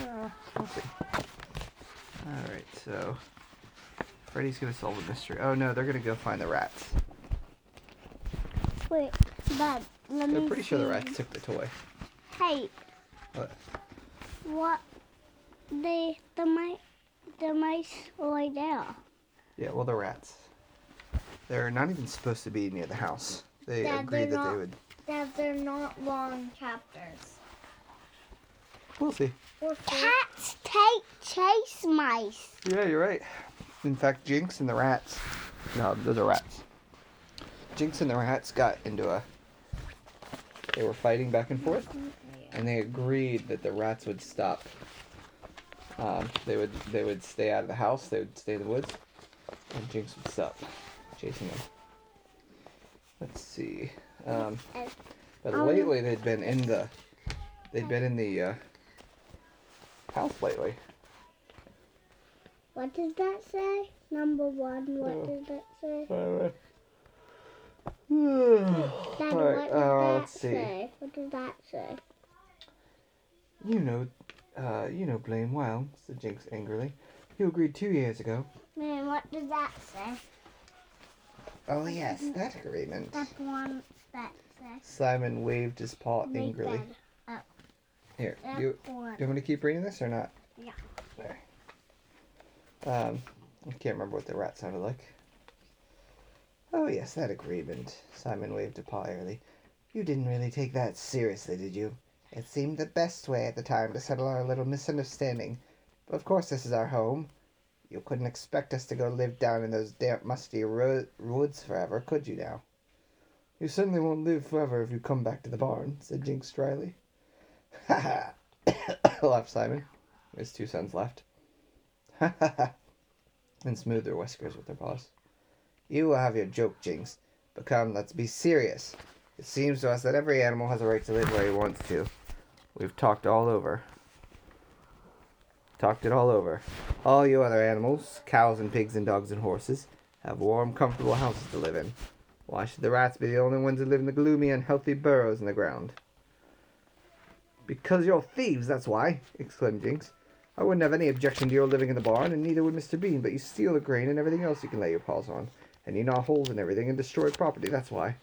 Uh. Alright, so. Freddy's gonna solve the mystery. Oh no, they're gonna go find the rats. Wait, Dad, let me They're pretty sure the rats took the toy. Hey. What? What? They, the mice, the mice right there. Yeah, well, the rats. They're not even supposed to be near the house. They Dad, agreed that not- they would. That they're not long chapters. We'll see. Cats take chase mice. Yeah, you're right. In fact, Jinx and the rats. No, those are rats. Jinx and the rats got into a. They were fighting back and forth, and they agreed that the rats would stop. Um, they would they would stay out of the house. They would stay in the woods, and Jinx would stop chasing them. Let's see. Um, but Um, lately they'd been in the. They'd been in the uh, house lately. What does that say? Number one, what does that say? Alright. Dad, Alright, what does uh, that let's see. say? What does that say? You know, uh, you know Blaine well, said Jinx angrily. You agreed two years ago. Man, what does that say? Oh yes, that agreement. That one that says. Simon waved his paw angrily. Here, do you, do you want me to keep reading this or not? Yeah. There. Um, I can't remember what the rat sounded like. Oh yes, that agreement. Simon waved a paw airily. You didn't really take that seriously, did you? It seemed the best way at the time to settle our little misunderstanding. But of course this is our home. You couldn't expect us to go live down in those damp, musty ro- woods forever, could you now? You certainly won't live forever if you come back to the barn, said Jinx dryly. Laughed Simon. His two sons laughed. Ha ha ha! And smoothed their whiskers with their paws. You will have your joke, Jinx. But come, let's be serious. It seems to us that every animal has a right to live where he wants to. We've talked all over. Talked it all over. All you other animals, cows and pigs and dogs and horses, have warm, comfortable houses to live in. Why should the rats be the only ones who live in the gloomy, unhealthy burrows in the ground? Because you're thieves, that's why, exclaimed Jinx. I wouldn't have any objection to your living in the barn, and neither would Mr. Bean, but you steal the grain and everything else you can lay your paws on. And you gnaw holes in everything and destroy property, that's why.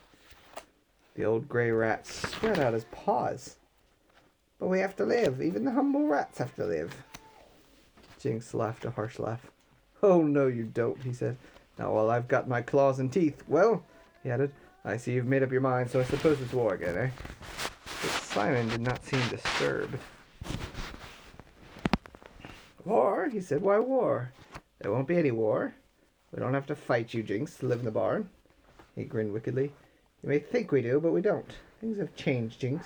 The old grey rat spread out his paws. But we have to live. Even the humble rats have to live. Jinx laughed a harsh laugh. Oh, no, you don't, he said. Now, while I've got my claws and teeth, well, he added, I see you've made up your mind, so I suppose it's war again, eh? Simon did not seem disturbed. War? He said, Why war? There won't be any war. We don't have to fight you, Jinx, to live in the barn. He grinned wickedly. You may think we do, but we don't. Things have changed, Jinx.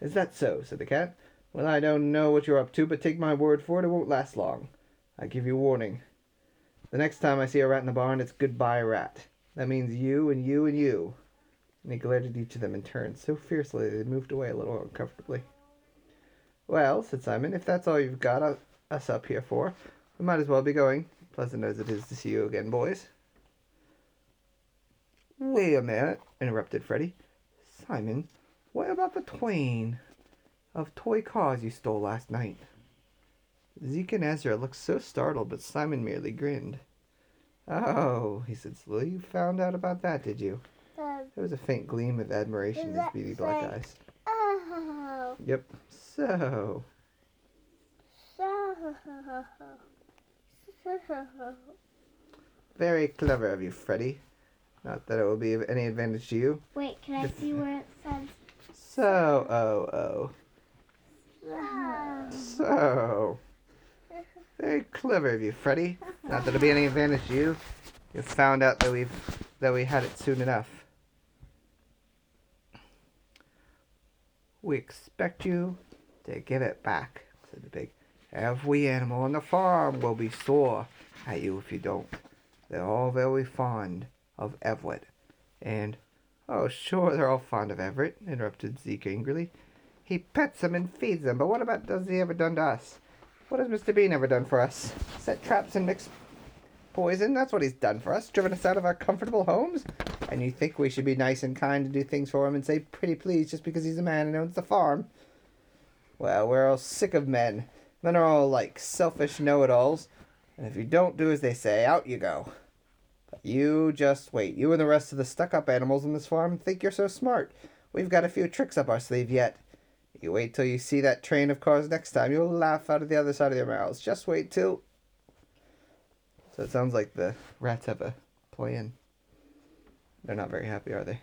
Is that so? said the cat. Well, I don't know what you're up to, but take my word for it, it won't last long. I give you warning. The next time I see a rat in the barn, it's goodbye, rat. That means you and you and you. He glared at each of them in turn so fiercely they moved away a little uncomfortably. Well, said Simon, if that's all you've got us up here for, we might as well be going. Pleasant as it is to see you again, boys. Wait a minute, interrupted Freddy. Simon, what about the twain of toy cars you stole last night? Zeke and Ezra looked so startled, but Simon merely grinned. Oh, he said slowly, you found out about that, did you? The, There was a faint gleam of admiration in his beady black say- eyes. oh, Yep. So, so, So. very clever of you, Freddy. Not that it will be of any advantage to you. Wait, can I see where it says? So, oh, oh. So. Very clever of you, Freddy. Not that it'll be any advantage to you. You found out that we've that we had it soon enough. We expect you to give it back, said the pig. Every animal on the farm will be sore at you if you don't. They're all very fond of Everett. And oh sure they're all fond of Everett, interrupted Zeke angrily. He pets them and feeds them, but what about does he ever done to us? What has Mr. Bean ever done for us? Set traps and mix poison? That's what he's done for us. Driven us out of our comfortable homes? And you think we should be nice and kind to do things for him and say pretty please just because he's a man and owns the farm? Well, we're all sick of men. Men are all like selfish know it alls, and if you don't do as they say, out you go. But you just wait. You and the rest of the stuck up animals on this farm think you're so smart. We've got a few tricks up our sleeve yet. You wait till you see that train of cars next time. You'll laugh out of the other side of your mouths. Just wait till. So it sounds like the rats have a plan. They're not very happy, are they?